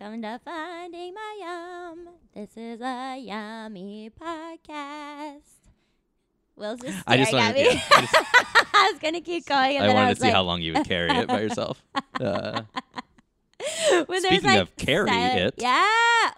Welcome to Finding My Yum. This is a yummy podcast. Will's just I just wanted- yeah, I just- I was gonna keep going, and I I wanted was to see like, how long you would carry it by yourself. Uh, when there's, Speaking like, of carry silent- it. Yeah.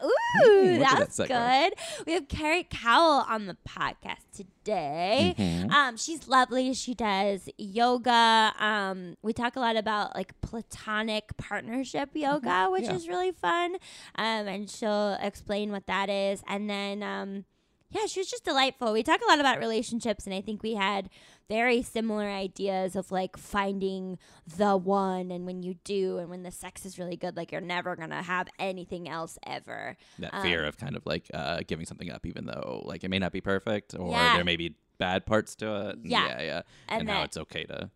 Ooh, that's that good. We have Carrie Cowell on the podcast today. mhm. Um, she's lovely. She does yoga. Um, we talk a lot about like platonic partnership yoga, which Mm-hmm. Yeah. is really fun. Um, and she'll explain what that is. And then, um, yeah, she was just delightful. We talk a lot about relationships, and I think we had very similar ideas of like finding the one, and when you do, and when the sex is really good, like you're never gonna have anything else ever. that um, fear of kind of like uh, giving something up, even though like it may not be perfect or Yeah. there may be bad parts to it. Yeah. yeah, yeah. And And, that- it's okay to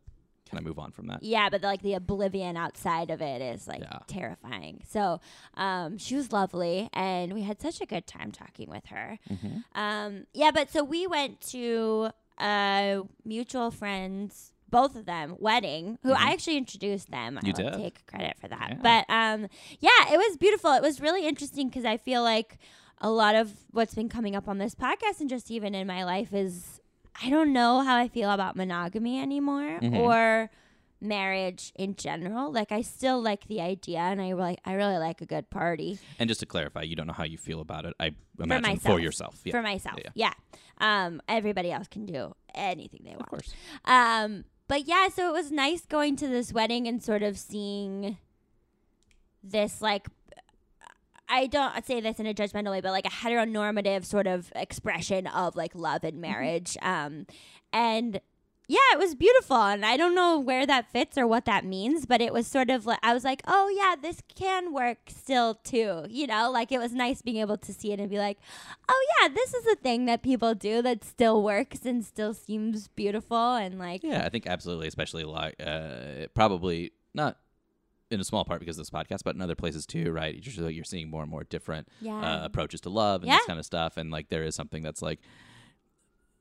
kind of move on from that. Yeah, but like the oblivion outside of it is like Yeah. terrifying. So um, she was lovely, and we had such a good time talking with her. Mhm. Um, yeah, but so we went to a mutual friends, both of them, wedding. Who I actually introduced them. Mm-hmm. You I did. take credit for that. Yeah. But um, yeah, it was beautiful. It was really interesting because I feel like a lot of what's been coming up on this podcast and just even in my life is I don't know how I feel about monogamy anymore Mhm. or marriage in general. Like I still like the idea and I like I really like a good party And just to clarify, you don't know how you feel about it. I imagine for, myself. yourself. Yeah. for myself. Yeah, Yeah. Um everybody else can do anything they want. of course. Um but yeah, so it was nice going to this wedding and sort of seeing this like I don't say this in a judgmental way, but like a heteronormative sort of expression of like love and marriage. Um, and yeah, it was beautiful. And I don't know where that fits or what that means, but it was sort of like, I was like, oh yeah, this can work still too. You know, like it was nice being able to see it and be like, oh yeah, this is a thing that people do that still works and still seems beautiful. And like, Yeah, I think absolutely, especially like uh, probably not in a small part because of this podcast, but in other places too, right? You're, just, like, you're seeing more and more different yeah. uh, approaches to love and Yeah. this kind of stuff, and like there is something that's like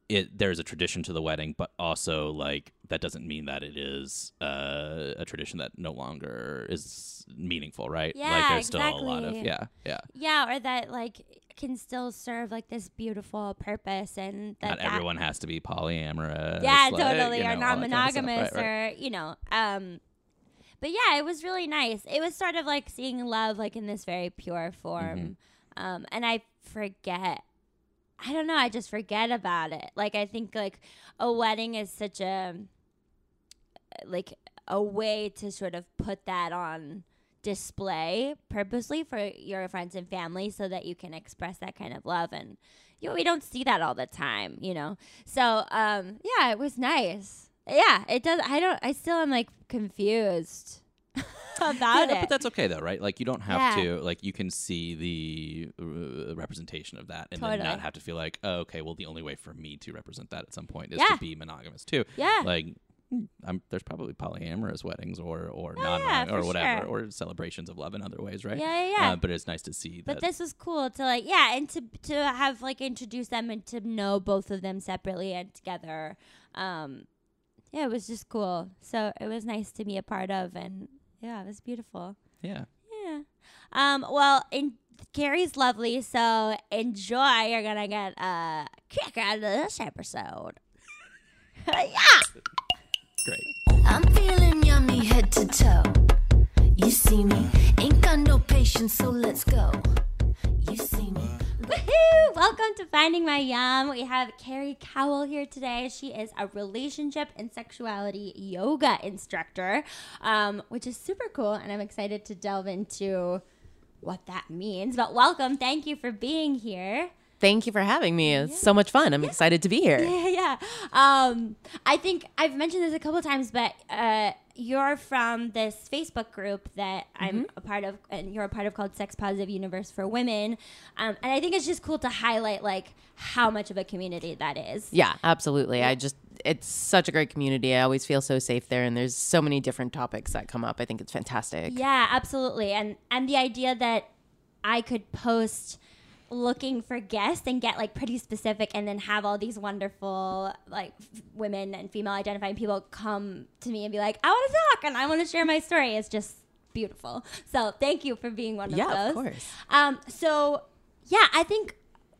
it. There's a tradition to the wedding, but also like that doesn't mean that it is uh, a tradition that no longer is meaningful, right? like Yeah, there's still a lot of exactly. yeah, yeah. Yeah, or that like can still serve like this beautiful purpose and that Not that- everyone has to be polyamorous. yeah, like, totally, you or know, all that kind of non-monogamous, right, right. or you know, um, but yeah, it was really nice. It was sort of like seeing love like in this very pure form, Mm-hmm. um, and I forget. I don't know. I just forget about it. Like I think like a wedding is such a like a way to sort of put that on display purposely for your friends and family so that you can express that kind of love and you know, we don't see that all the time, you know. So, um yeah, it was nice. Yeah, it does I don't I still am like confused about yeah, it. but that's okay though, right? Like you don't have Yeah. to like you can see the uh, representation of that and then Totally. not have to feel like, oh, okay, well the only way for me to represent that at some point is Yeah. to be monogamous too. yeah. Like hmm, I'm, there's probably polyamorous weddings or or Oh, non yeah, or whatever sure. or celebrations of love in other ways, right? Yeah, yeah, yeah. Uh, but it's nice to see But this was cool to like, yeah, and to to have like introduce them and to know both of them separately and together. Um, yeah, it was just cool. So it was nice to be a part of, and yeah, it was beautiful. yeah. Yeah. Um. Well, in Carrie's lovely, so enjoy. You're gonna get a kick out of this episode. yeah. Great. I'm feeling yummy head to toe. You see me, ain't got no patience, so let's go. You see me. Woohoo! Welcome to Finding My Yum. We have Carrie Cowell here today. She is a relationship and sexuality yoga instructor, um, which is super cool, and I'm excited to delve into what that means. But welcome. Thank you for being here. Thank you for having me. It's so much fun. I'm excited to be here. Yeah, yeah. Um, I think I've mentioned this a couple times, but uh, you're from this Facebook group that I'm a part of, and you're a part of called Sex Positive Universe for Women. Um, and I think it's just cool to highlight like how much of a community that is. Yeah, absolutely. I just, it's such a great community. I always feel so safe there, and there's so many different topics that come up. I think it's fantastic. Yeah, absolutely. And and the idea that I could post looking for guests and get like pretty specific and then have all these wonderful like f- women and female identifying people come to me and be like, "I want to talk and I want to share my story." It's just beautiful. So thank you for being one of Yeah, those. of course. Um, so yeah, I think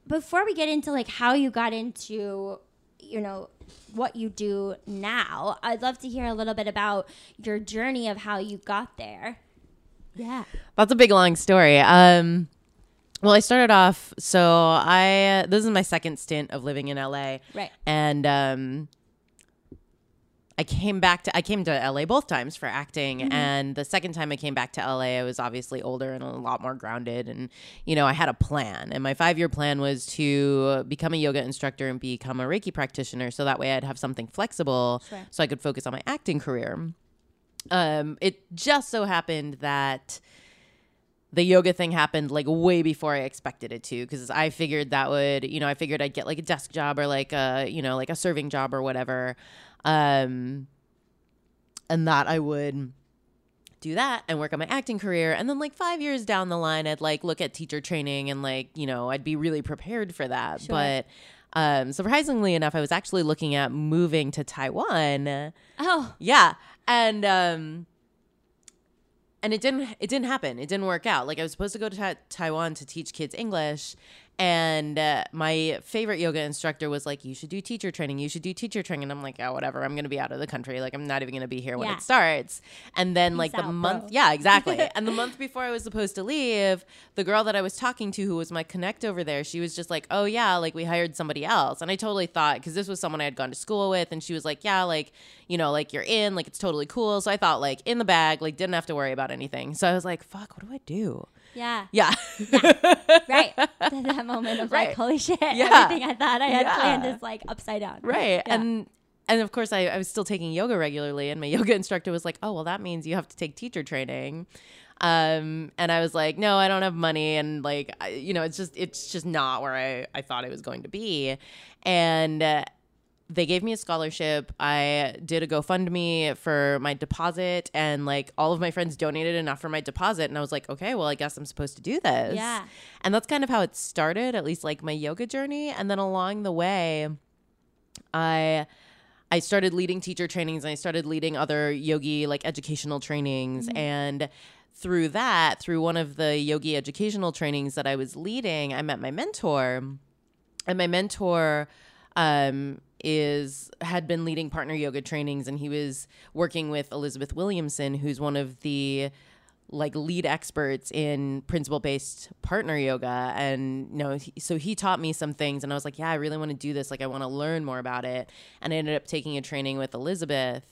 before we get into like how you got into, you know, what you do now, I'd love to hear a little bit about your journey of how you got there. Yeah. That's a big long story. Um, well, I started off. So I this is my second stint of living in LA, Right. and um, I came back to I came to LA both times for acting, and the second time I came back to LA, I was obviously older and a lot more grounded, and you know I had a plan, and my five year plan was to become a yoga instructor and become a Reiki practitioner, so that way I'd have something flexible, Sure. so I could focus on my acting career. Um, it just so happened that the yoga thing happened like way before I expected it to because I figured that would, you know, I figured I'd get like a desk job or like a, you know, like a serving job or whatever. Um, and that I would do that and work on my acting career. And then like five years down the line, I'd like look at teacher training and like, you know, I'd be really prepared for that. Sure. But um, surprisingly enough, I was actually looking at moving to Taiwan. Oh, Yeah. And um and it didn't it didn't happen. It didn't work out. Like I was supposed to go to Ta- Taiwan to teach kids English and uh, my favorite yoga instructor was like you should do teacher training. You should do teacher training and I'm like, "Oh, whatever. I'm going to be out of the country. Like I'm not even going to be here when Yeah. it starts." And then like the out, month bro. Yeah, exactly. and the month before I was supposed to leave, the girl that I was talking to who was my connect over there, she was just like, "Oh yeah, like we hired somebody else." And I totally thought cuz this was someone I had gone to school with and she was like, "Yeah, like, you know, like you're in, like it's totally cool." So I thought like in the bag, like didn't have to worry about anything. So I was like, "Fuck, what do I do?" Yeah. Yeah. Right. that moment of like, Right. holy shit. Yeah. Everything I thought I had Yeah. planned is like upside down. right. Yeah. And and of course I, I was still taking yoga regularly and my yoga instructor was like, "Oh, well that means you have to take teacher training." Um and I was like, "No, I don't have money and like I, you know, it's just it's just not where I I thought it was going to be." And uh, they gave me a scholarship. I did a GoFundMe for my deposit, and like all of my friends donated enough for my deposit. And I was like, okay, well, I guess I'm supposed to do this. Yeah. And that's kind of how it started, at least like my yoga journey. And then along the way, I. I started leading teacher trainings and I started leading other yogi like educational trainings and through that through one of the yogi educational trainings that I was leading I met my mentor and my mentor um, is had been leading partner yoga trainings and he was working with elizabeth williamson who's one of the like lead experts in principle based partner yoga. And you know he, so he taught me some things and i was like yeah i really want to do this. Like i want to learn more about it. And i ended up taking a training with elizabeth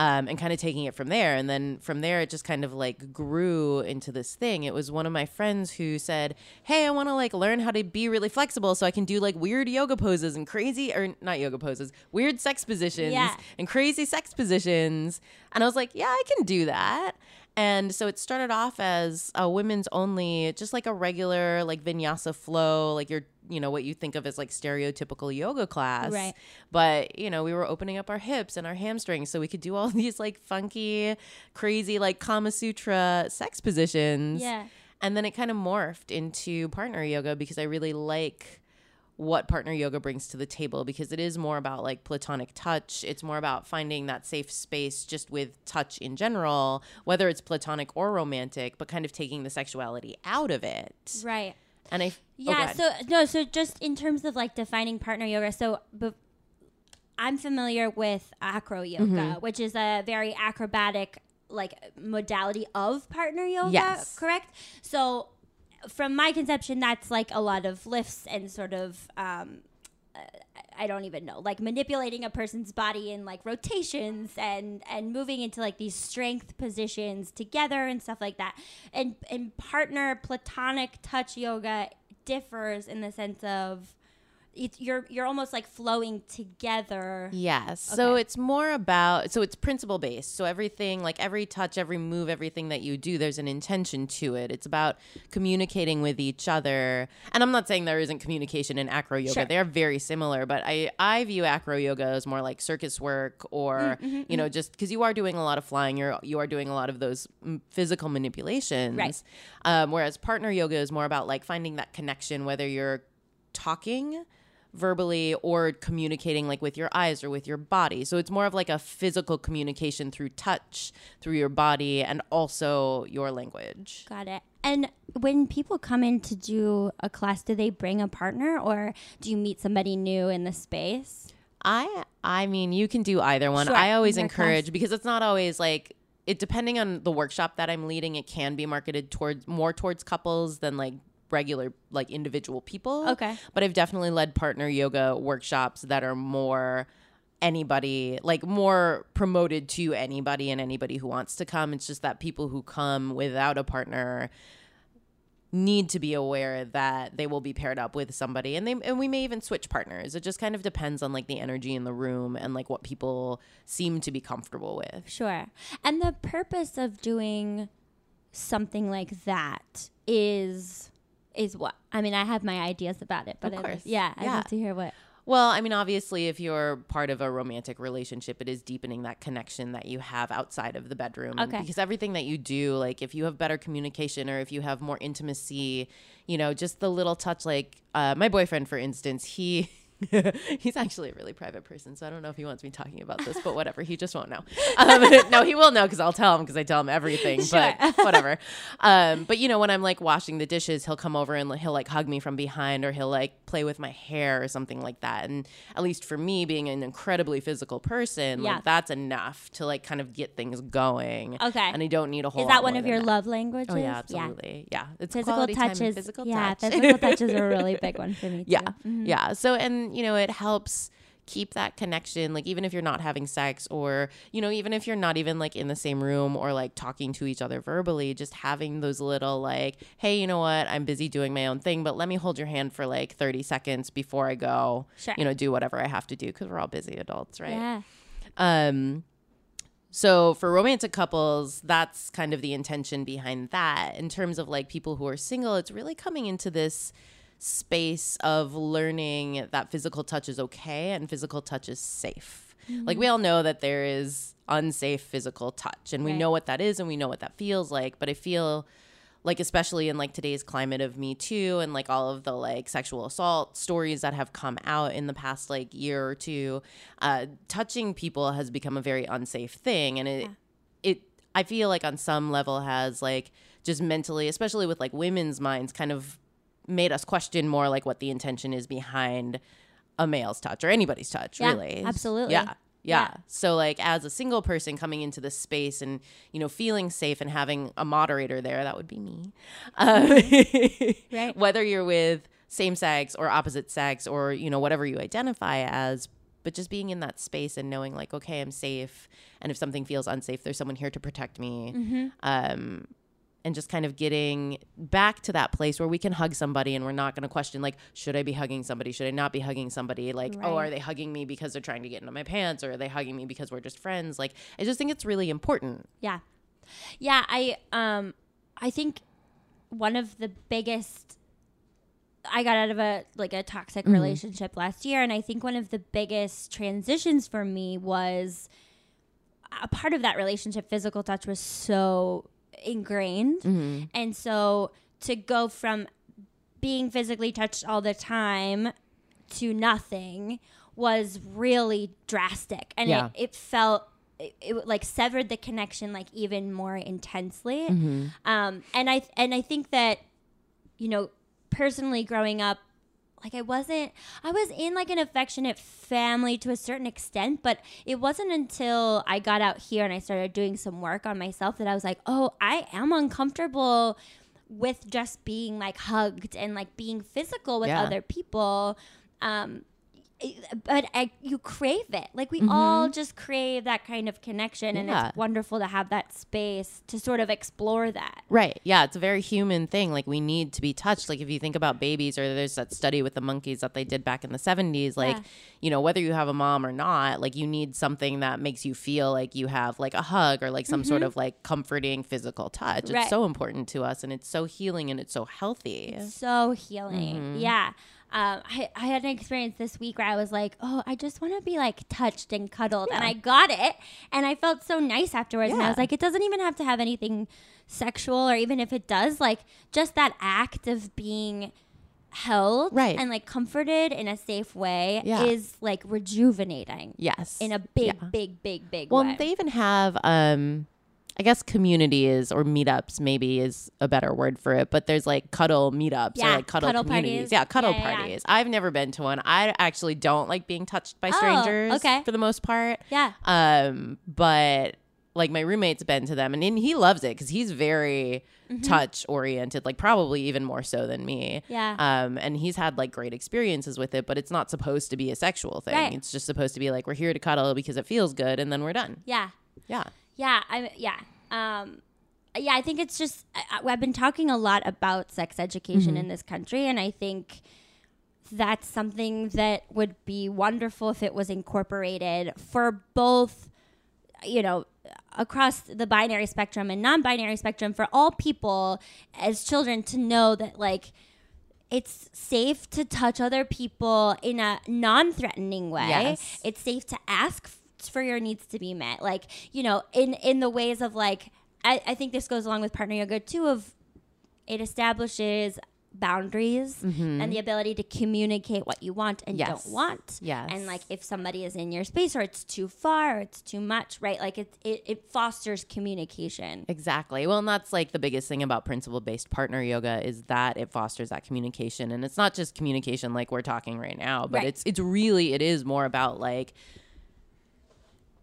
um, and kind of taking it from there. And then from there, it just kind of like grew into this thing. It was one of my friends who said, Hey, I want to like learn how to be really flexible so I can do like weird yoga poses and crazy, or not yoga poses, weird sex positions Yeah. and crazy sex positions. And I was like, Yeah, I can do that. And so it started off as a women's only, just like a regular like vinyasa flow, like your, you know, what you think of as like stereotypical yoga class. Right. But, you know, we were opening up our hips and our hamstrings so we could do all these like funky, crazy, like Kama Sutra sex positions. Yeah. And then it kind of morphed into partner yoga because I really like what partner yoga brings to the table because it is more about like platonic touch. It's more about finding that safe space just with touch in general, whether it's platonic or romantic, but kind of taking the sexuality out of it. Right. And I, oh, Yeah. ahead. so no. So just in terms of like defining partner yoga, so be- I'm familiar with acro yoga, Mm-hmm. which is a very acrobatic like modality of partner yoga. Yes. Correct. So from my conception, that's like a lot of lifts and sort of. Um, I don't even know, like manipulating a person's body in like rotations and and moving into like these strength positions together and stuff like that. And and partner platonic touch yoga differs in the sense of it's you're you're almost like flowing together. Yes. So it's more about so it's principle based. So everything like every touch, every move, everything that you do, there's an intention to it. It's about communicating with each other. And I'm not saying there isn't communication in acro yoga. Sure. They're very similar, but I I view acro yoga as more like circus work or Mm, you know just cuz you are doing a lot of flying, you're you are doing a lot of those mm, physical manipulations. Right. Um, whereas partner yoga is more about like finding that connection whether you're talking verbally or communicating like with your eyes or with your body. So it's more of like a physical communication through touch, through your body, and also your language. Got it. And when people come in to do a class, do they bring a partner or do you meet somebody new in the space? I I mean, you can do either one. Sure, I always your encourage class. because it's not always like it depending on the workshop that I'm leading, it can be marketed towards more towards couples than like regular like individual people. Okay. But I've definitely led partner yoga workshops that are more anybody like more promoted to anybody and anybody who wants to come. It's just that people who come without a partner need to be aware that they will be paired up with somebody and they and we may even switch partners it just kind of depends on like the energy in the room and like what people seem to be comfortable with Sure. And the purpose of doing something like that is is what? I mean, I have my ideas about it, but Of course. yeah, I'd love to hear what. well i mean obviously if you're part of a romantic relationship it is deepening that connection that you have outside of the bedroom Okay. because everything that you do like if you have better communication or if you have more intimacy you know just the little touch like uh, my boyfriend for instance he he's actually a really private person, so I don't know if he wants me talking about this, but whatever. He just won't know. Um, no, he will know because I'll tell him because I tell him everything. Sure. But whatever. Um, but you know, when I'm like washing the dishes, he'll come over and he'll like hug me from behind, or he'll like play with my hair or something like that. And at least for me, being an incredibly physical person, Yeah. like that's enough to like kind of get things going. Okay. And I don't need a whole. Is that one of your that. love languages? Oh yeah, absolutely. Yeah, it's Physical quality time and touches. Physical yeah, touch. physical touch is a really big one for me. Too. Yeah. Yeah. So, and, you know, it helps keep that connection. Like, even if you're not having sex, or, you know, even if you're not even like in the same room or like talking to each other verbally, just having those little, like, hey, you know what? I'm busy doing my own thing, but let me hold your hand for like 30 seconds before I go, Sure. you know, do whatever I have to do because we're all busy adults, right? Yeah. Um, so for romantic couples, that's kind of the intention behind that. In terms of like people who are single, it's really coming into this space of learning that physical touch is okay and physical touch is safe. Like we all know that there is unsafe physical touch and we Right. know what that is and we know what that feels like, but I feel like especially in like today's climate of me too and like all of the like sexual assault stories that have come out in the past like year or two uh touching people has become a very unsafe thing and it it i feel like on some level has like just mentally especially with like women's minds kind of made us question more like what the intention is behind a male's touch or anybody's touch Yeah, really absolutely. yeah Yeah. yeah. So like as a single person coming into this space and you know feeling safe and having a moderator there, that would be me. Um, Right. Whether you're with same sex or opposite sex or you know whatever you identify as, but just being in that space and knowing like okay, I'm safe, and if something feels unsafe, there's someone here to protect me. Mm-hmm. Um, and just kind of getting back to that place where we can hug somebody and we're not going to question like should i be hugging somebody? Should i not be hugging somebody? Like oh are they hugging me because they're trying to get into my pants? Or are they hugging me because we're just friends? Like i just think it's really important. Yeah. Yeah, I um I think one of the biggest I got out of a like a toxic relationship last year and I think one of the biggest transitions for me was a part of that relationship physical touch was so ingrained. And so to go from being physically touched all the time to nothing was really drastic and Yeah. it, it felt it, it like severed the connection like even more intensely Mm-hmm. um and i and i think that you know personally growing up like i wasn't i was in like an affectionate family to a certain extent but it wasn't until i got out here and i started doing some work on myself that i was like oh i am uncomfortable with just being like hugged and like being physical with Yeah. other people um but I, you crave it. Like we all just crave that kind of connection, and Yeah. it's wonderful to have that space to sort of explore that. right yeah it's a very human thing like we need to be touched like if you think about babies or there's that study with the monkeys that they did back in the 70s like Yeah. you know whether you have a mom or not like you need something that makes you feel like you have like a hug or like some sort of like comforting physical touch Mm-hmm. Right. it's so important to us and it's so healing and it's so healthy So healing. Mm-hmm. Yeah. Um, I, I had an experience this week where I was like, oh, I just want to be like touched and cuddled. And I got it. And I felt so nice afterwards. And I was like, it doesn't even have to have anything sexual, or even if it does, like just that act of being held Right. and like comforted in a safe way Yeah. is like rejuvenating yes in a big, Yeah. big, big, big Well, way. they even have, um, I guess, communities or meetups. Maybe is a better word for it. But there's like cuddle meetups Yeah, or like cuddle, cuddle communities. parties. Yeah, cuddle Yeah, yeah, parties. I've never been to one. I actually don't like being touched by Oh, strangers. okay. for the most part. yeah. Um, but like my roommate's been to them, and, and he loves it because he's very Mm-hmm. touch oriented. Like probably even more so than me. Yeah. Um, and he's had like great experiences with it, but it's not supposed to be a sexual thing. Right. It's just supposed to be like we're here to cuddle because it feels good, and then we're done. Yeah. Yeah. Yeah, I yeah. Um yeah, I think it's just I, I've been talking a lot about sex education in this country and I think that's something that would be wonderful if it was incorporated for both you know across the binary spectrum and non-binary spectrum for all people as children to know that like it's safe to touch other people in a non-threatening way. Yes. It's safe to ask for your needs to be met. Like, you know, in in the ways of like I, I think this goes along with partner yoga too of it establishes boundaries and the ability to communicate what you want and Mm-hmm. Yes. don't want. Yes. And like if somebody is in your space or it's too far or it's too much, right? Like it it, it fosters communication. Exactly. Well, and that's like the biggest thing about principle based partner yoga is that it fosters that communication. And it's not just communication like we're talking right now, but Right. it's it's really it is more about like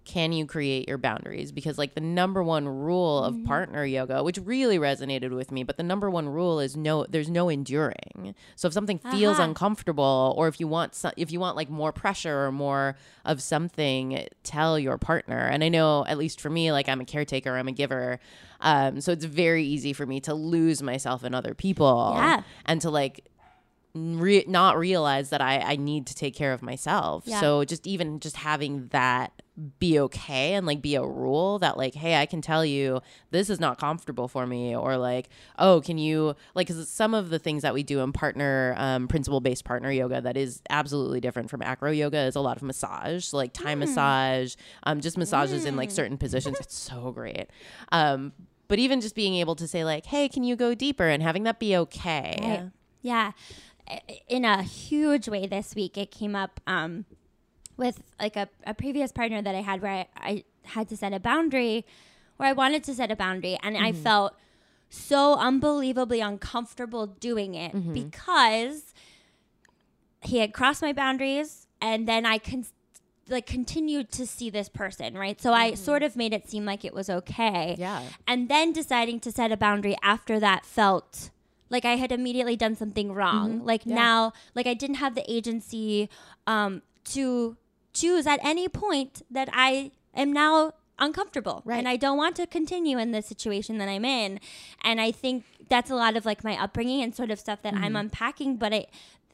can you create your boundaries? Because like the number one rule Mm-hmm. of partner yoga, which really resonated with me, but the number one rule is no there's no enduring. So if something feels Uh-huh. uncomfortable or if you want so, if you want like more pressure or more of something, tell your partner. And I know at least for me like I'm a caretaker, I'm a giver. Um, so it's very easy for me to lose myself in other people Yeah. and to like re- not realize that I, I need to take care of myself. Yeah. So just even just having that be okay and like be a rule that like hey i can tell you this is not comfortable for me or like oh can you like because some of the things that we do in partner um, principle based partner yoga that is absolutely different from acro yoga is a lot of massage like thai massage um, just massages in like certain positions. It's so great. Um, but even just being able to say like hey can you go deeper? and having that be okay. Right. Yeah. In a huge way this week, it came up um, with like a, a previous partner that I had where I, I had to set a boundary, where I wanted to set a boundary, and I felt so unbelievably uncomfortable doing it because he had crossed my boundaries, and then I con- like continued to see this person, right? So I sort of made it seem like it was okay. Yeah. And then deciding to set a boundary after that felt like I had immediately done something wrong. Like Mm-hmm. Yeah. now, like I didn't have the agency um, to choose at any point that I am now uncomfortable Right. and I don't want to continue in the situation that I'm in. And I think that's a lot of like my upbringing and sort of stuff that I'm Mm-hmm. unpacking. But I,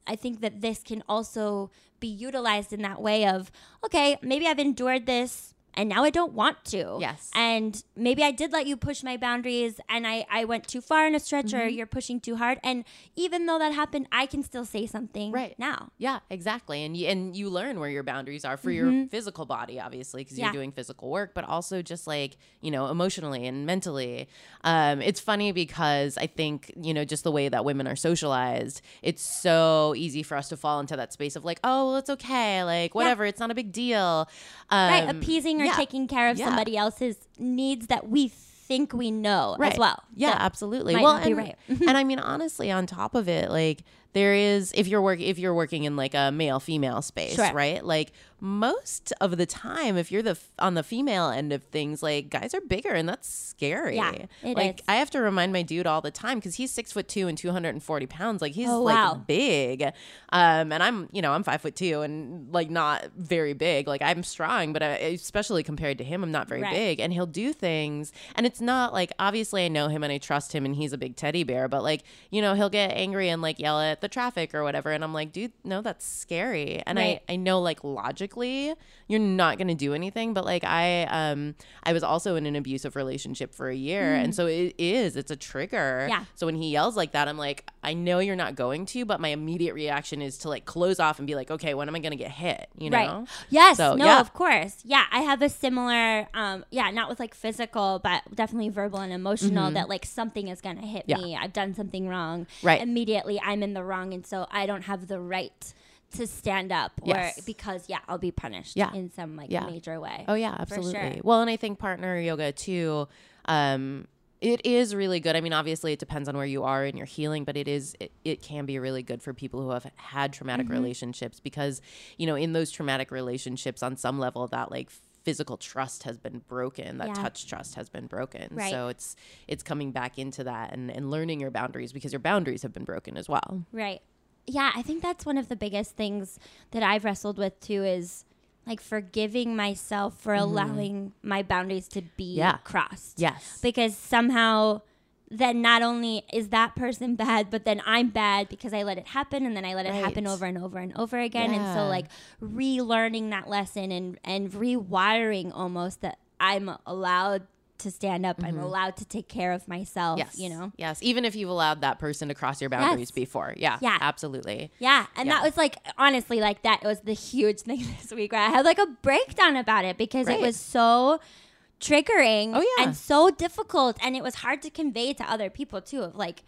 I think that this can also be utilized in that way of okay, maybe I've endured this and now I don't want to. Yes. And maybe I did let you push my boundaries and I, I went too far in a stretch or Mm-hmm. you're pushing too hard. And even though that happened, I can still say something Right. now. Yeah, exactly. And you, and you learn where your boundaries are for your physical body, obviously, because Mm-hmm. Yeah. you're doing physical work, but also just like, you know, emotionally and mentally. Um, it's funny because I think, you know, just the way that women are socialized, it's so easy for us to fall into that space of like, oh, well, it's okay. Like, whatever. It's not a big deal. Um, right. Appeasing or yeah. taking care of Yeah. somebody else's needs that we think we know right. as well. Yeah, that absolutely. well, and, right. and I mean, honestly, on top of it, like there is if you're work if you're working in like a male female space, Sure. right? Like most of the time, if you're the on the female end of things, like guys are bigger, and that's scary. Yeah, it like is. I have to remind my dude all the time because he's six foot two and two hundred and forty pounds. Like he's Oh, like wow. big, um, and I'm you know I'm five foot two and like not very big. Like I'm strong, but I, especially compared to him, I'm not very Right. big. And he'll do things, and it's not like obviously I know him and I trust him, and he's a big teddy bear. But like you know he'll get angry and like yell at the traffic or whatever, and I'm like, dude, no, that's scary. And Right. I I know like logically you're not gonna do anything, but like I um I was also in an abusive relationship for a year, and so it is it's a trigger. Mm. Yeah. So when he yells like that, I'm like, I know you're not going to, but my immediate reaction is to like close off and be like, okay, when am I gonna get hit? You know? Right. Yes. So, no, yeah. of course. Yeah. I have a similar, um, yeah, not with like physical, but definitely verbal and emotional that like something is going to hit Mm-hmm. Yeah. me. I've done something wrong. Right. Immediately I'm in the wrong, and so I don't have the right to stand up, or Yes. because yeah, I'll be punished Yeah. in some like Yeah. major way. Oh yeah, absolutely. sure. Well, and I think partner yoga too. Um, it is really good. I mean, obviously, it depends on where you are in your healing, but it is it, it can be really good for people who have had traumatic Mm-hmm. relationships because you know in those traumatic relationships, on some level, that like physical trust has been broken, that Yeah. touch trust has been broken. Right. So it's it's coming back into that and and learning your boundaries because your boundaries have been broken as well. Right. Yeah, I think that's one of the biggest things that I've wrestled with too is like forgiving myself for allowing my boundaries to be Mm-hmm. Yeah. crossed. Yes. Because somehow then not only is that person bad, but then I'm bad because I let it happen and then I let it happen over and over and over again. And so like relearning that lesson and and rewiring almost that I'm allowed to stand up, I'm allowed to take care of myself, Mm-hmm. Yes. you know. Yes. Even if you've allowed that person to cross your boundaries Yes. before. Yeah. Yeah. Absolutely. Yeah, and Yeah. that was like honestly like that was the huge thing this week where I had like a breakdown about it because Right. it was so triggering Oh, yeah. and so difficult and it was hard to convey to other people too of like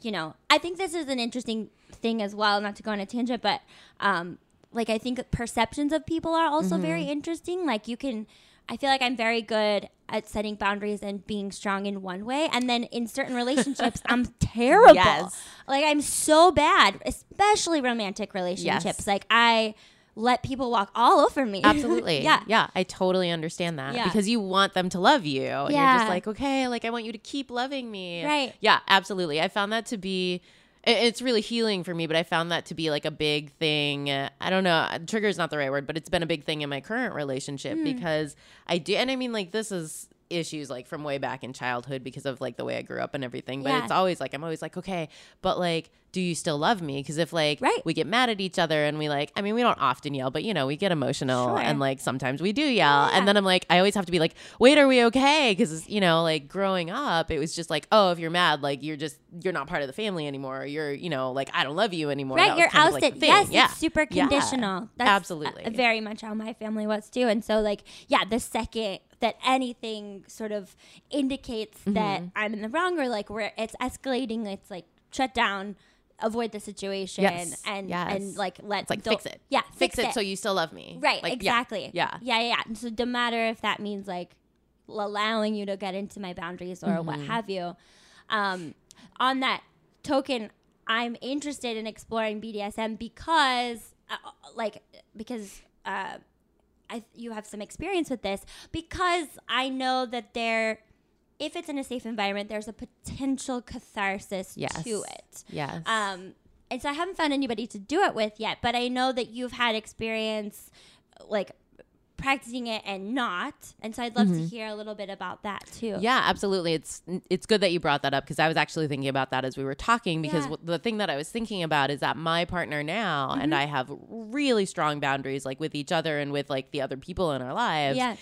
you know I think this is an interesting thing as well not to go on a tangent but um like I think perceptions of people are also Mm-hmm. very interesting like you can I feel like I'm very good at setting boundaries and being strong in one way and then in certain relationships I'm terrible Yes. like I'm so bad, especially romantic relationships. Yes. Like I let people walk all over me. Absolutely. yeah. Yeah. I totally understand that Yeah. because you want them to love you. And you're just like, okay, like I want you to keep loving me. Right. Yeah, absolutely. I found that to be. It's really healing for me, but I found that to be like a big thing. Uh, I don't know, trigger is not the right word, but it's been a big thing in my current relationship Hmm. because I do, and I mean, like, this is issues like from way back in childhood because of like the way I grew up and everything. But Yeah. it's always like, I'm always like, okay, but like, do you still love me? Because if like Right. we get mad at each other and we like, I mean, we don't often yell, but you know, we get emotional Sure. and like sometimes we do yell. Yeah. And then I'm like, I always have to be like, wait, are we okay? Because, you know, like growing up, it was just like, oh, if you're mad, like you're just, you're not part of the family anymore. You're, you know, like, I don't love you anymore. Right, you're of, like, ousted. yes, yeah. it's super Yeah. conditional. That's Absolutely. uh, very much how my family was too. And so, like, yeah, the second that anything sort of indicates Mm-hmm. that I'm in the wrong or like where it's escalating, it's like shut down, avoid the situation, Yes, and yes. and like let us like, fix it. Yeah, Fix, it, so you still love me. Right, Like, exactly. Yeah. Yeah, yeah, yeah. And so no matter if that means like allowing you to get into my boundaries or what Mm-hmm. have you. Um, on that token, I'm interested in exploring BDSM because, uh, like, because uh, I you have some experience with this because I know that there. If it's in a safe environment, there's a potential catharsis Yes. to it. Yes. Um, and so I haven't found anybody to do it with yet, but I know that you've had experience like practicing it and not. And so I'd love to hear a little bit about that too. Mm-hmm. Yeah, absolutely. It's it's good that you brought that up because I was actually thinking about that as we were talking because Yeah. w- the thing that I was thinking about is that my partner now Mm-hmm. and I have really strong boundaries like with each other and with like the other people in our lives. Yeah.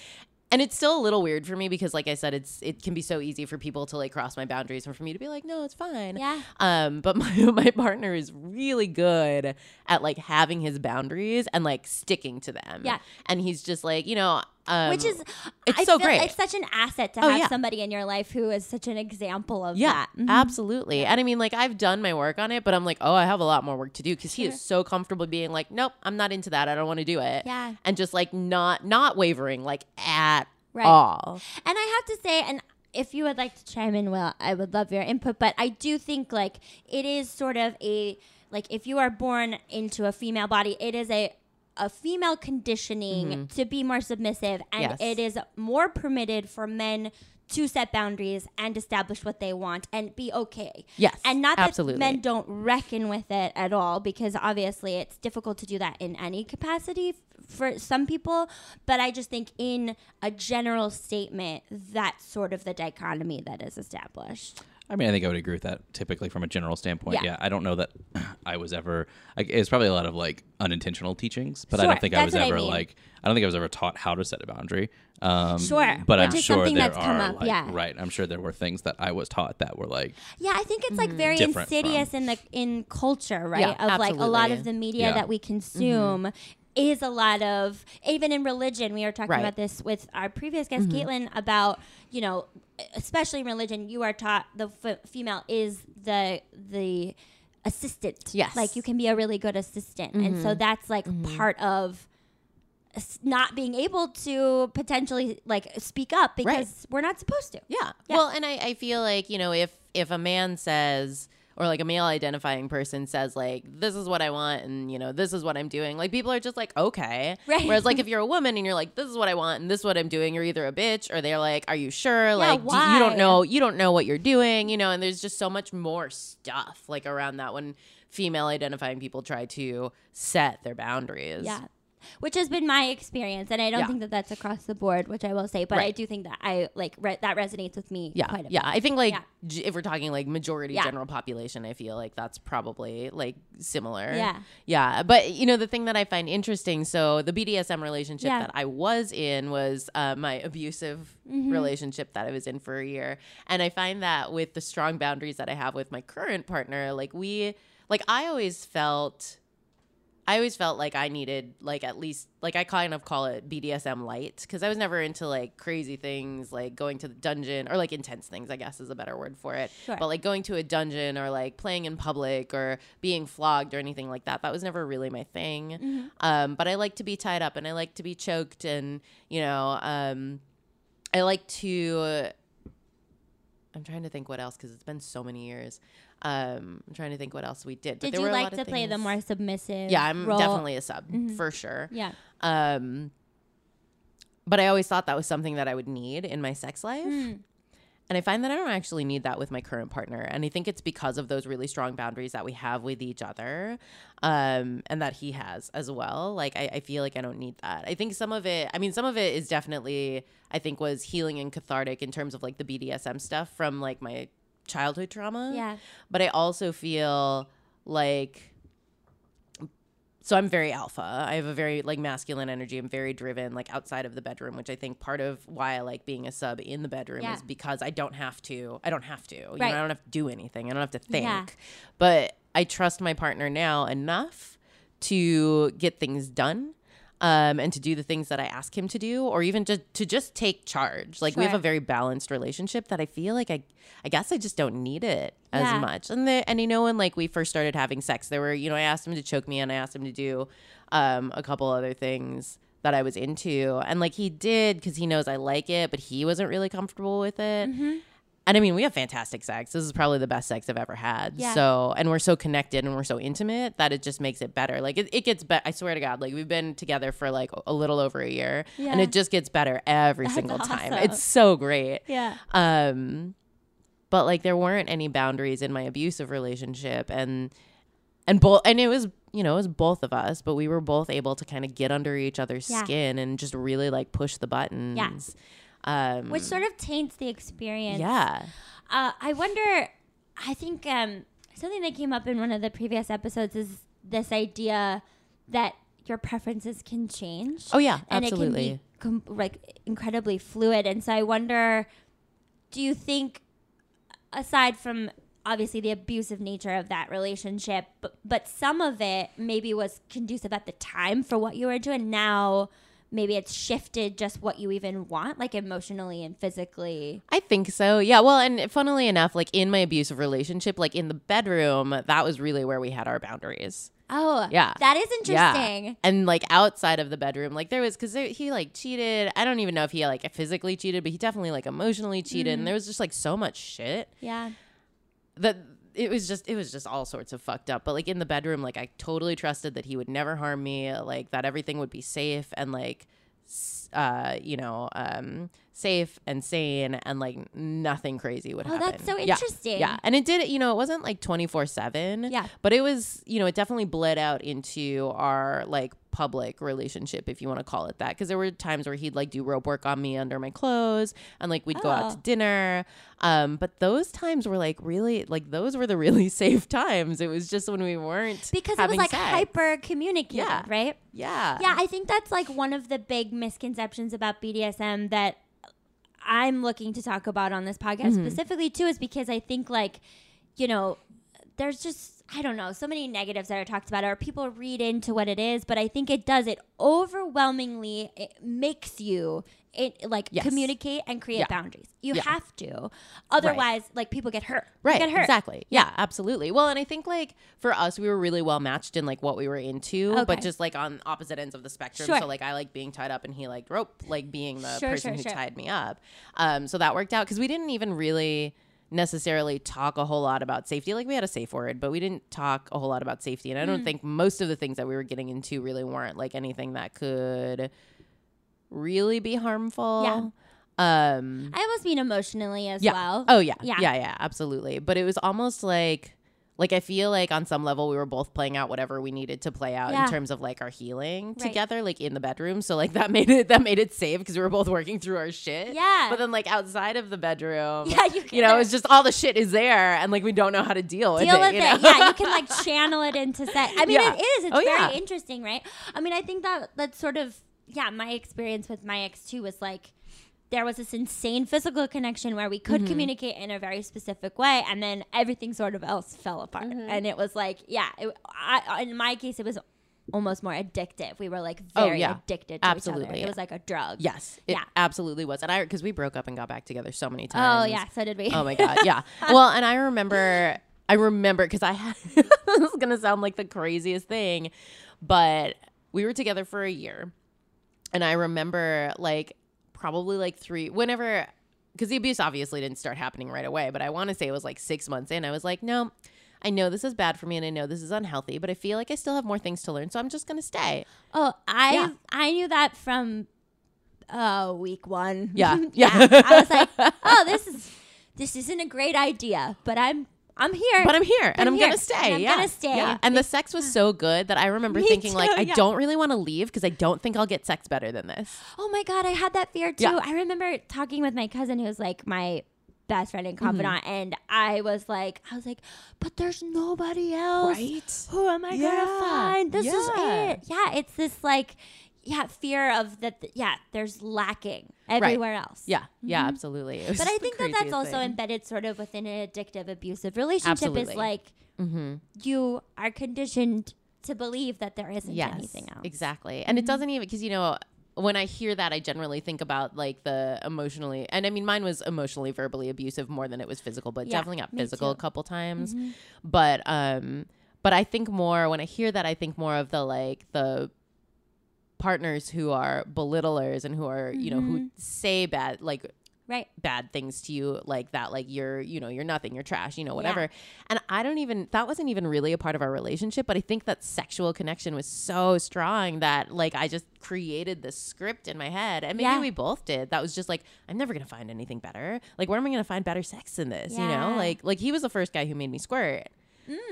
And it's still a little weird for me because like I said it's it can be so easy for people to like cross my boundaries and for me to be like no, it's fine. Yeah. Um but my my partner is really good at like having his boundaries and like sticking to them. Yeah. And he's just like, you know, um, Which is, it's I so great. It's such an asset to Oh, have yeah. somebody in your life who is such an example of Yeah, that. Mhm. absolutely. And I mean, like, I've done my work on it, but I'm like, oh, I have a lot more work to do because he is so comfortable being like, nope, I'm not into that. I don't want to do it. Yeah. And just like not not wavering like at Right. all. And I have to say, and if you would like to chime in, well, I would love your input. But I do think like it is sort of a like if you are born into a female body, it is a a female conditioning to be more submissive, and Mm-hmm. Yes. it is more permitted for men to set boundaries and establish what they want and be okay. Yes, And not that absolutely. men don't reckon with it at all, because obviously it's difficult to do that in any capacity for some people. But I just think in a general statement, that's sort of the dichotomy that is established. I mean, I think I would agree with that. Typically, from a general standpoint, Yeah. yeah, I don't know that I was ever. Like, it's probably a lot of like unintentional teachings, but I don't think I was what I ever mean. like. I don't think I was ever taught how to set a boundary. Um, Sure, but which I'm is sure there that's are come up, like, yeah. right. I'm sure there were things that I was taught that were like, Yeah, I think it's like very insidious from- in the in culture, right? Yeah, of like a lot of the media Yeah. that we consume is a lot of even in religion. We were talking Right. about this with our previous guest, mm-hmm. Caitlin, about you know, especially in religion, you are taught the f- female is the the assistant. Yes. Like you can be a really good assistant. And so mm-hmm. that's like mm-hmm. part of not being able to potentially like speak up because we're not supposed to. Yeah. Yeah. Well, and I, I feel like, you know, if if a man says or like a male identifying person says like this is what I want and you know this is what I'm doing like people are just like okay Right. whereas like if you're a woman and you're like this is what I want and this is what I'm doing you're either a bitch or they're like are you sure like do- you don't know you don't know what you're doing you know and there's just so much more stuff like around that when female identifying people try to set their boundaries Yeah. Which has been my experience, and I don't Yeah. think that that's across the board, which I will say, but I do think that I like re- that resonates with me. yeah quite a yeah bit. i think like Yeah. j- if we're talking like majority Yeah. general population i feel like that's probably like similar Yeah. yeah but you know the thing that i find interesting so the bdsm relationship that i was in was uh, my abusive relationship that i was in for a year and i find that with the strong boundaries that i have with my current partner like we like i always felt I always felt like I needed like at least like I kind of call it BDSM light because I was never into like crazy things like going to the dungeon or like intense things I guess is a better word for it. Sure. But like going to a dungeon or like playing in public or being flogged or anything like that that was never really my thing. Um, but I like to be tied up and I like to be choked and you know um, I like to. I'm trying to think what else because it's been so many years. Um, I'm trying to think what else we did. But Did there you were a like to play the more submissive? yeah, I'm role? definitely a sub for sure. Yeah. Um, but I always thought that was something that I would need in my sex life. Hmm. And I find that I don't actually need that with my current partner. And I think it's because of those really strong boundaries that we have with each other um, and that he has as well. Like, I, I feel like I don't need that. I think some of it, I mean, some of it is definitely, I think, was healing and cathartic in terms of like the BDSM stuff from like my childhood trauma Yeah. but I also feel like so I'm very alpha. I have a very like masculine energy. I'm very driven like outside of the bedroom, which I think part of why I like being a sub in the bedroom Yeah. is because I don't have to. I don't have to. You know, Right. I don't have to do anything. I don't have to think. Yeah. But I trust my partner now enough to get things done. Um, and to do the things that I ask him to do, or even just to just take charge. Like we have a very balanced relationship that I feel like I, I guess I just don't need it as Yeah. much. And the, and you know when like we first started having sex, there were you know I asked him to choke me and I asked him to do um, a couple other things that I was into, and like he did because he knows I like it, but he wasn't really comfortable with it. Mm-hmm. And I mean, we have fantastic sex. This is probably the best sex I've ever had. Yeah. So, and we're so connected and we're so intimate that it just makes it better. Like, it, it gets better. I swear to God, like, we've been together for like a little over a year and it just gets better every That's single time. It's so great. Yeah. Um, but like, there weren't any boundaries in my abusive relationship. And, and both, and it was, you know, it was both of us, but we were both able to kind of get under each other's Yeah. skin and just really like push the buttons. Um, Which sort of taints the experience. yeah. Uh, I wonder. I think um, something that came up in one of the previous episodes is this idea that your preferences can change. Oh, yeah. and absolutely. it can be com- like incredibly fluid. And so I wonder, do you think, aside from obviously the abusive nature of that relationship, but, but some of it maybe was conducive at the time for what you were doing. Now maybe it's shifted just what you even want, like emotionally and physically. I think so. Yeah. Well, and funnily enough, like in my abusive relationship, like in the bedroom, that was really where we had our boundaries. Oh, Yeah. that is interesting. Yeah. And like outside of the bedroom, like there was because he like cheated. I don't even know if he like physically cheated, but he definitely like emotionally cheated. And mm. there was just like so much shit Yeah. that it was just it was just all sorts of fucked up. But like in the bedroom, like I totally trusted that he would never harm me, like that everything would be safe and like uh you know um safe and sane and like nothing crazy would Oh, happen. that's so Yeah. interesting. Yeah. And it did, you know, it wasn't like 24 7. Yeah. But it was, you know, it definitely bled out into our like public relationship, if you want to call it that. Cause there were times where he'd like do rope work on me under my clothes and like we'd go out to Oh. dinner. Um, but those times were like really, like those were the really safe times. It was just when we weren't Because it was like sex. hyper communicated, Yeah. right? Yeah. Yeah, I think that's like one of the big misconceptions about BDSM that I'm looking to talk about on this podcast Mm-hmm. specifically too is because I think like, you know, there's just I don't know, so many negatives that are talked about or people read into what it is, but I think it does it overwhelmingly it makes you it, like Yes. communicate and create Yeah. boundaries. You Yeah. have to, otherwise, like people get hurt. They Right. get hurt. Exactly. Yeah, absolutely. Well, and I think like for us, we were really well matched in like what we were into, Okay. but just like on opposite ends of the spectrum. Sure. So like I like being tied up and he liked rope, like being the Sure, person sure, who tied me up. Um, so that worked out because we didn't even really necessarily talk a whole lot about safety. Like we had a safe word, but we didn't talk a whole lot about safety. And I Mm. don't think most of the things that we were getting into really weren't like anything that could really be harmful. Yeah. Um I almost mean emotionally as yeah. well. Oh yeah. Yeah. Yeah. Yeah. Absolutely. But it was almost like, like I feel like on some level we were both playing out whatever we needed to play out Yeah. in terms of like our healing Right. together, like in the bedroom. So like that made it that made it safe because we were both working through our shit. Yeah. But then like outside of the bedroom, Yeah, you you know, it's just all the shit is there, and like we don't know how to deal with deal it. with you it. know? Yeah, you can like channel it into sex. I mean, Yeah. it is. It's Oh, very yeah. interesting, right? I mean, I think that that's sort of yeah. My experience with my ex too was like there was this insane physical connection where we Mm-hmm. could communicate in a very specific way, and then everything sort of else fell apart. Mm-hmm. And it was like, yeah, it, I, in my case, it was almost more addictive. We were like Oh, very yeah. addicted to each other. Absolutely. It was like a drug. Yes, it Yeah. absolutely was, and I because we broke up and got back together so many times Oh times. yeah, so did we. Oh my god, yeah. well, and I remember, I remember because I had this is gonna sound like the craziest thing, but we were together for a year, and I remember like probably like three whenever because the abuse obviously didn't start happening right away, but I want to say it was like six months in. I was like, no. I know this is bad for me and I know this is unhealthy, but I feel like I still have more things to learn, so I'm just gonna stay. Oh, I Yeah. I knew that from uh week one. Yeah. yeah. Yeah. I was like, oh, this is this isn't a great idea, but I'm I'm here. But I'm here and I'm here, gonna stay. and I'm yeah. gonna stay. Yeah. And the sex was so good that I remember Me thinking like too, I yeah. don't really want to leave because I don't think I'll get sex better than this. oh my god, I had that fear too. Yeah. I remember talking with my cousin who was like my best friend and Mm-hmm. confidant, and I was like, I was like, but there's nobody else. Right? Who am I Yeah. gonna find? This is it. Yeah, it's this like, yeah, fear of that. Yeah, there's lacking everywhere else. Yeah. Yeah, absolutely. It was But I think that that's also thing. embedded sort of within an addictive, abusive relationship. Absolutely. Is like Mm-hmm. you are conditioned to believe that there isn't yes, anything else. Exactly. And it doesn't even because you know when I hear that, I generally think about like the emotionally, and I mean, mine was emotionally, verbally abusive more than it was physical, but Yeah, definitely got physical too. Mm-hmm. a couple times. But um, but I think more when I hear that, I think more of the like the partners who are belittlers and who are you know Mm-hmm. who say bad like Right. bad things to you like that like you're you know you're nothing you're trash you know whatever. And i don't even that wasn't even really a part of our relationship but i think that sexual connection was so strong that like i just created this script in my head. And maybe Yeah. we both did. That was just like i'm never gonna find anything better. Like where am i gonna find better sex than this you know? Like like he was the first guy who made me squirt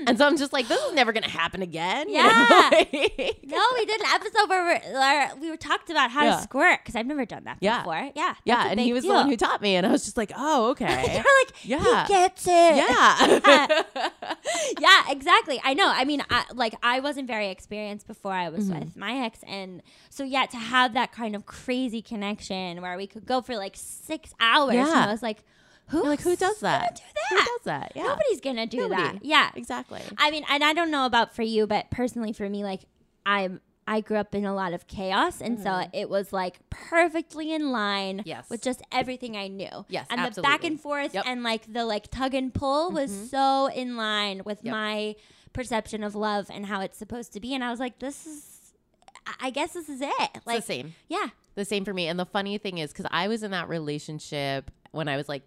and so i'm just like this is never gonna happen again you know? Yeah. Like- No, we did an episode where, we're, where we were talked about how Yeah. to squirt because I've never done that Yeah. before. Yeah. yeah and he was deal. the one who taught me and i was just like oh okay You're like, Yeah. he gets it. yeah yeah, exactly. I know. I mean, I, like I wasn't very experienced before I was Mm-hmm. with my ex, and so yeah, to have that kind of crazy connection where we could go for like six hours. Yeah. and I was like, who? Like who does that Do who that? does that yeah Nobody's gonna do Nobody. that. Yeah, exactly I mean, and I don't know about for you, but personally for me, like I'm. I grew up in a lot of chaos, and so it was like perfectly in line Mm-hmm. Yes. with just everything I knew. Yes, and the back and forth Yep. Mm-hmm. and like the like tug and pull was so in line with Yep. my perception of love and how it's supposed to be. And I was like, this is, I- guess this is it. It's Like, the same. yeah, The same for me. And the funny thing is, because I was in that relationship when I was like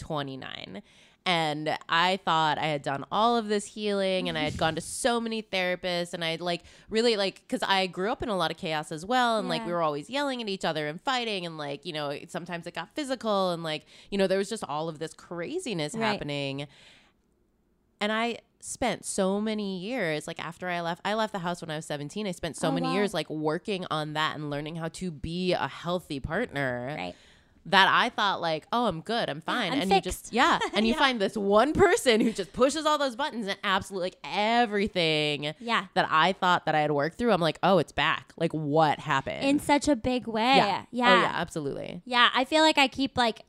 29. And I thought I had done all of this healing and I had gone to so many therapists and I had like really like because I grew up in a lot of chaos as well and like we were always yelling at each other and fighting and like you know sometimes it got physical and like you know there was just all of this craziness Right. happening and I spent so many years like after I left I left the house when I was 17 I spent so Oh, many wow. years like working on that and learning how to be a healthy partner right. That I thought like oh I'm good I'm fine I'm and you just yeah and you Yeah. find this one person who just pushes all those buttons and absolutely like everything Yeah. that I thought that I had worked through I'm like oh it's back like what happened In such a big way. yeah oh, Yeah. oh yeah absolutely Yeah, I feel like I keep like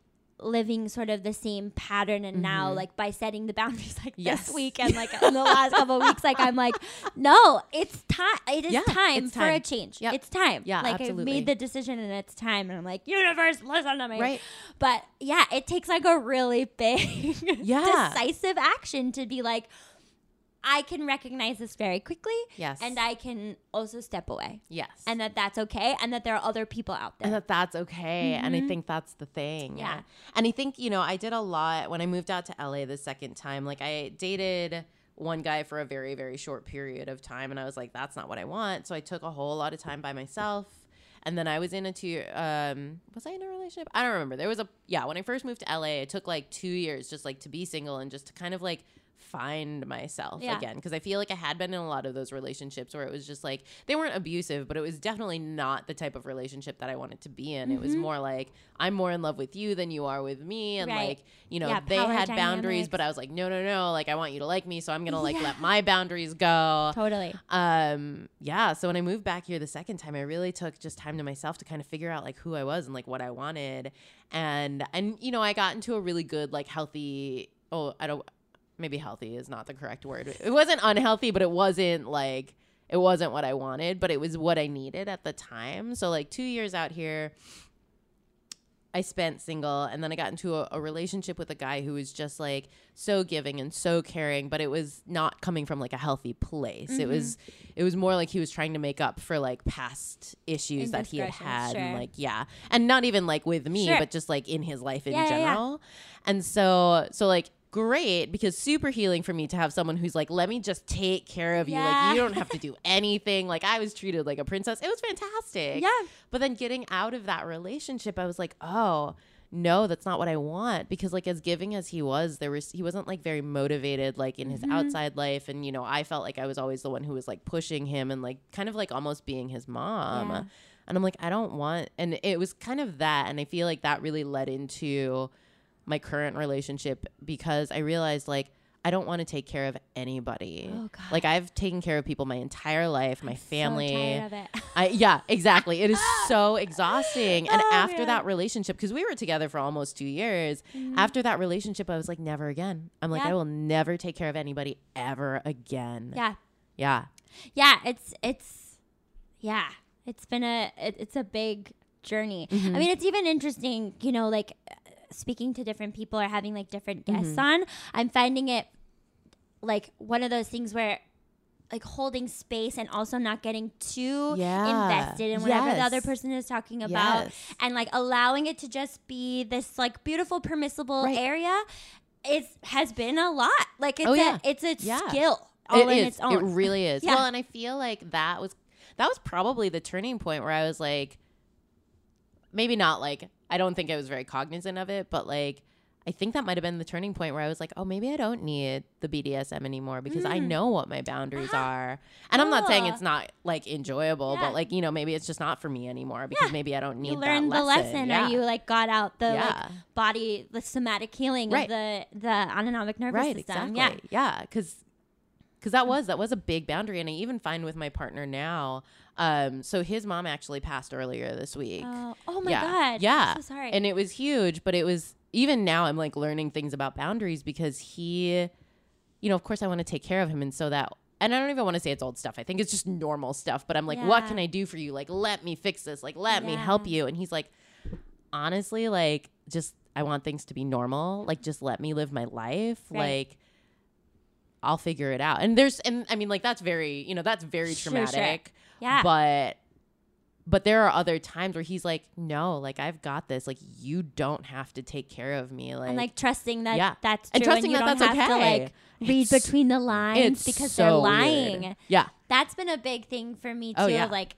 living sort of the same pattern and now like by setting the boundaries like Mm-hmm. Yes. this week and like in the last couple of weeks like i'm like no it's time it is Yeah, time for a change Yep. it's time Yeah, like absolutely. i've made the decision and it's time and i'm like universe listen to me Right. but yeah it takes like a really big Yeah. decisive action to be like i can recognize this very quickly Yes. and i can also step away yes. and that that's okay and that there are other people out there and that that's okay and i think that's the thing Mm-hmm. Yeah. and i think you know i did a lot when i moved out to la the second time like i dated one guy for a very very short period of time and i was like that's not what i want so i took a whole lot of time by myself and then i was in a two um was i in a relationship i don't remember there was a yeah when i first moved to la it took like two years just like to be single and just to kind of like find myself Yeah. again because I feel like I had been in a lot of those relationships where it was just like they weren't abusive, but it was definitely not the type of relationship that I wanted to be in. It was more like I'm more in love with you than you are with me, and Mm-hmm. Right. like you know Yeah, they had boundaries, but I was like no no no, like I want you to like me, so I'm gonna like Yeah. let my boundaries go. totally Um yeah, so when I moved back here the second time, I really took just time to myself to kind of figure out like who I was and like what I wanted, and and you know I got into a really good like healthy. Oh, I don't maybe healthy is not the correct word. It wasn't unhealthy, but it wasn't like it wasn't what I wanted, but it was what I needed at the time. So like 2 years out here I spent single and then I got into a, a relationship with a guy who was just like so giving and so caring, but it was not coming from like a healthy place. It was mm-hmm. it was more like he was trying to make up for like past issues that he had had and like yeah. And not even like with me, Sure. but just like in his life in Yeah, yeah, yeah. general. And so so like great because super healing for me to have someone who's like let me just take care of you. Like you don't have to do anything. Like i was treated like a princess. It was fantastic. Yeah. but then getting out of that relationship i was like oh no that's not what i want. Because like as giving as he was there was he wasn't like very motivated like in Mm-hmm. his outside life. And you know i felt like i was always the one who was like pushing him and like kind of like almost being his mom. Yeah. and i'm like i don't want and it was kind of that. And i feel like that really led into my current relationship because I realized like I don't want to take care of anybody. Oh, God. Like I've taken care of people my entire life, my family. so tired of it I yeah, exactly. It is so exhausting. And Oh, after man. that relationship, because we were together for almost two years, after that relationship, I was like, never again. I'm like, Mm-hmm. Yeah. I will never take care of anybody ever again. yeah Yeah. yeah it's it's yeah it's been a it, it's a big journey Mm-hmm. i mean it's even interesting you know like speaking to different people or having like different guests Mm-hmm. on i'm finding it like one of those things where like holding space and also not getting too Yeah. invested in whatever the other person is talking about Yes. and like allowing it to just be this like beautiful permissible Right. area it has been a lot like it's Oh, yeah. it's a Yeah. skill all It in is. its own It really is. Well, and I feel like that was that was probably the turning point where I was like, maybe not like I don't think I was very cognizant of it, but like I think that might have been the turning point where I was like, oh, maybe I don't need the BDSM anymore because I know what my boundaries are. And I'm not saying Mm. It's not like enjoyable, Yeah. but like you know maybe it's just not for me anymore because Yeah. maybe I don't need you learned the lesson Yeah. or you like got out the Yeah. like body the somatic healing Right. of the the autonomic nervous right system exactly yeah because because that was that was a big boundary and i even find with my partner now um so his mom actually passed earlier this week yeah oh, oh my yeah god yeah I'm so sorry and it was huge but it was even now i'm like learning things about boundaries because he you know of course i want to take care of him and so that and I don't even want to say it's old stuff. I think it's just normal stuff. But I'm like, what can I do for you? Like, let me fix this. Like, let me help you. And he's like, honestly, like, just I want things to be normal. Like, just let me live my life. Right. Like, I'll figure it out. And there's, and I mean, like, that's very, you know, that's very Sure, sure. Yeah But, but there are other times where he's like, no, like, I've got this. Like, you don't have to take care of me. Like, and like trusting that Yeah. that's true And trusting you that don't that's have to okay. like read It's- between the lines because so they're weird. lying Yeah. that's been a big thing for me too Oh, yeah. like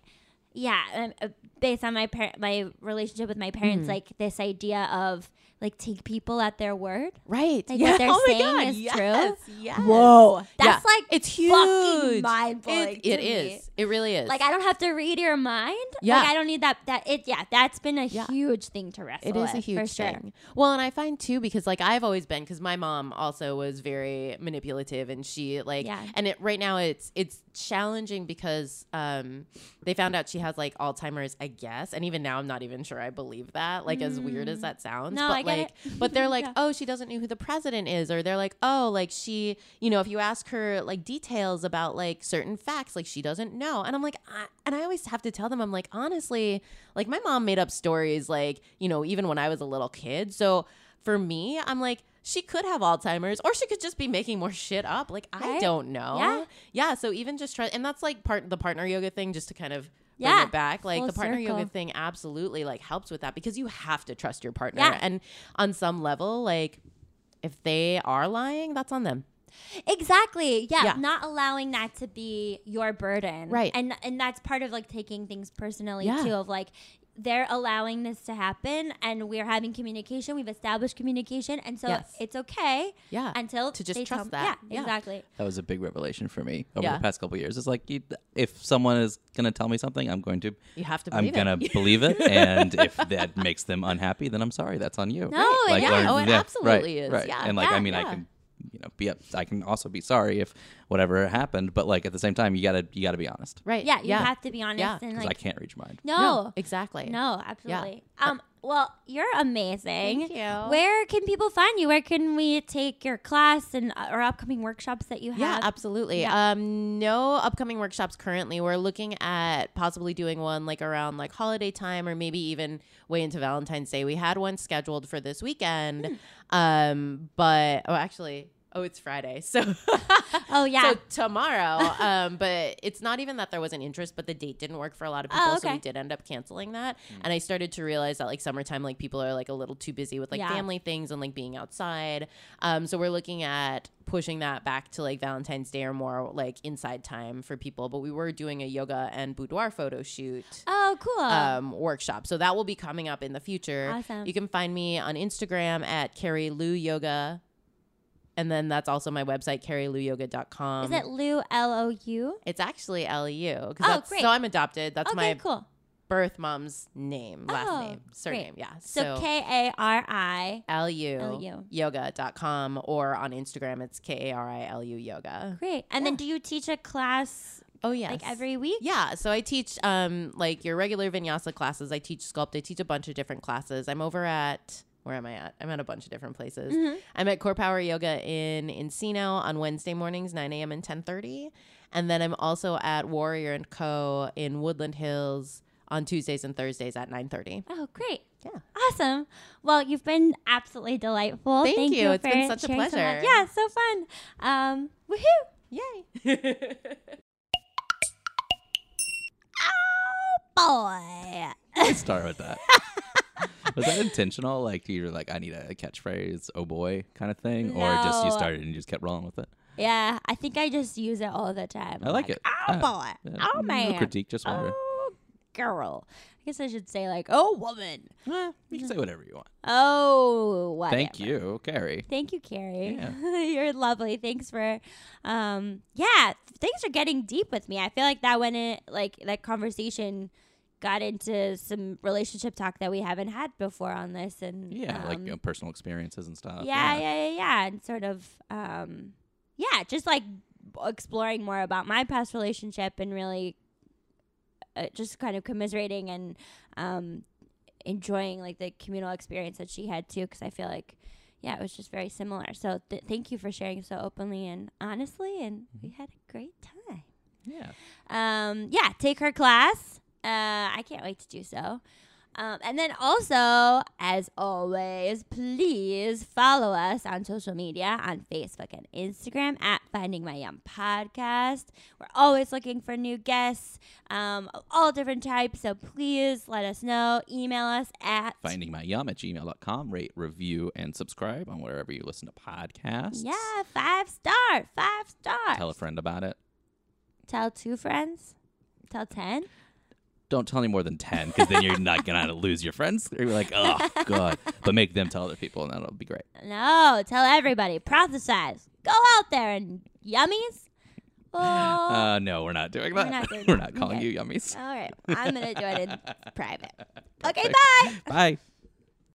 yeah um, uh, based on my par- my relationship with my parents Mm-hmm. like this idea of like take people at their word Right. Like, yeah. what they're oh saying God. is yes. true? Yes. Whoa. That's Yeah. like it's huge. fucking mind-blowing It, to it me. is. It really is. like I don't have to read your mind. Yeah. Like I don't need that that it yeah, that's been a Yeah. huge thing to wrestle It is a huge sure. thing. Well, and I find too because like I've always been because my mom also was very manipulative and she like Yeah. and it right now it's it's challenging because um they found out she has like Alzheimer's guess. And even now, I'm not even sure I believe that. Like, as weird as that sounds. Mm. No, but I get like, it. but they're like, Yeah. oh, she doesn't know who the president is, or they're like, oh, like she, you know, if you ask her like details about like certain facts, like she doesn't know. And I'm like, I, and I always have to tell them, I'm like, honestly, like my mom made up stories, like you know, even when I was a little kid. So for me, I'm like. She could have Alzheimer's, or she could just be making more shit up. Like I don't know. Yeah. yeah. So even just try, and that's like part the partner yoga thing, just to kind of bring Yeah. it back. Like Full the partner yoga thing absolutely like helps with that because you have to trust your partner. Yeah. And on some level, like if they are lying, that's on them. Exactly. Yeah, Yeah. Not allowing that to be your burden. Right. And and that's part of like taking things personally Yeah. too of like they're allowing this to happen and we're having communication. We've established communication and so Yes. it's okay Yeah. until To just they trust me- that. Yeah, Yeah. exactly. That was a big revelation for me over Yeah. the past couple of years. It's like you, if someone is going to tell me something, I'm going to You have to I'm believe gonna it. believe it, and if that makes them unhappy, then I'm sorry. That's on you. No, it- Like, yeah. learn- Oh, it absolutely is. Right. Yeah. And like, Yeah, I mean, I can, you know, be up. I can also be sorry if whatever happened, but like at the same time, you gotta, you gotta be honest right. Yeah, you have to be honest Yeah. and because like I can't reach mine no. No, exactly. No, absolutely. Um well, you're amazing. Thank you. Where can people find you? Where can we take your class and uh, or upcoming workshops that you have? Yeah, absolutely. Yeah. Um, no upcoming workshops currently. We're looking at possibly doing one like around like holiday time or maybe even way into Valentine's Day. We had one scheduled for this weekend. Hmm. Um, but oh, actually, oh, it's Friday, so Oh yeah. so tomorrow. um, but it's not even that there was an interest, but the date didn't work for a lot of people, Oh, so we did end up canceling that. And I started to realize that like summertime, like people are like a little too busy with like Yeah. family things and like being outside. Um, so we're looking at pushing that back to like Valentine's Day or more like inside time for people. But we were doing a yoga and boudoir photo shoot oh, cool. um, workshop. So that will be coming up in the future. Awesome. You can find me on Instagram at Kari Lu Yoga. And then that's also my website, kariluyoga.com. Is it Lou L O U? It's actually L U. Oh, that's, great. So I'm adopted. That's Okay, my cool. birth mom's name, last Oh, name, surname. great. Yeah. So, K A R I. LU LU. yoga.com or on Instagram, it's K A R I L U yoga. Great. And then do you teach a class Oh, yeah, like every week? Yeah, so I teach um like your regular vinyasa classes. I teach sculpt. I teach a bunch of different classes. I'm over at where am I at? I'm at a bunch of different places. Mm-hmm. I'm at Core Power Yoga in Encino on Wednesday mornings, 9 a.m. and 10:30, and then I'm also at Warrior and Co. in Woodland Hills on Tuesdays and Thursdays at 9:30. Oh, great. Yeah. Awesome. Well, you've been absolutely delightful. Thank Thank you. It's been such a sharing so pleasure. yeah, so fun. Um, woohoo. Yay! Oh boy. Let's start with that. Was that intentional? Like you were like, I need a catchphrase, oh boy, kind of thing, or just you started and you just kept rolling with it? Yeah, I think I just use it all the time. I like it. Oh boy. Yeah, Oh no man. critique, just wondering. Oh girl. I guess I should say like, oh woman. Eh, you can say whatever you want. Oh whatever. Thank you, Kari. Thank you, Kari. Yeah. You're lovely. Thanks for, um, yeah, things are getting deep with me. I feel like that went in, like that conversation got into some relationship talk that we haven't had before on this, and Yeah, like um, you know, personal experiences and stuff. yeah, yeah, yeah, yeah, and sort of, um, yeah, just like exploring more about my past relationship and really, uh, just kind of commiserating and, um, enjoying like the communal experience that she had too, because I feel like, yeah, it was just very similar. So th- thank you for sharing so openly and honestly, and we had a great time. Yeah. Um, yeah, take her class. Uh, I can't wait to do so. Um, and then also, as always, please follow us on social media on Facebook and Instagram at Finding My Yum Podcast. We're always looking for new guests um, of all different types. So please let us know. Email us at Findingmyyum at gmail.com. Rate, review, and subscribe on wherever you listen to podcasts. yeah five star five star. Tell a friend about it. Tell two friends. Tell ten. Don't tell any more than 10 because then you're not going to lose your friends. You're like, oh, God. But make them tell other people, and that'll be great. No, tell everybody. Prophesize. Go out there and yummies. Oh. Uh, no, we're not doing We're that. not doing we're not calling Okay. you yummies. All right. I'm going to do it in private. Okay, Okay. bye. Bye.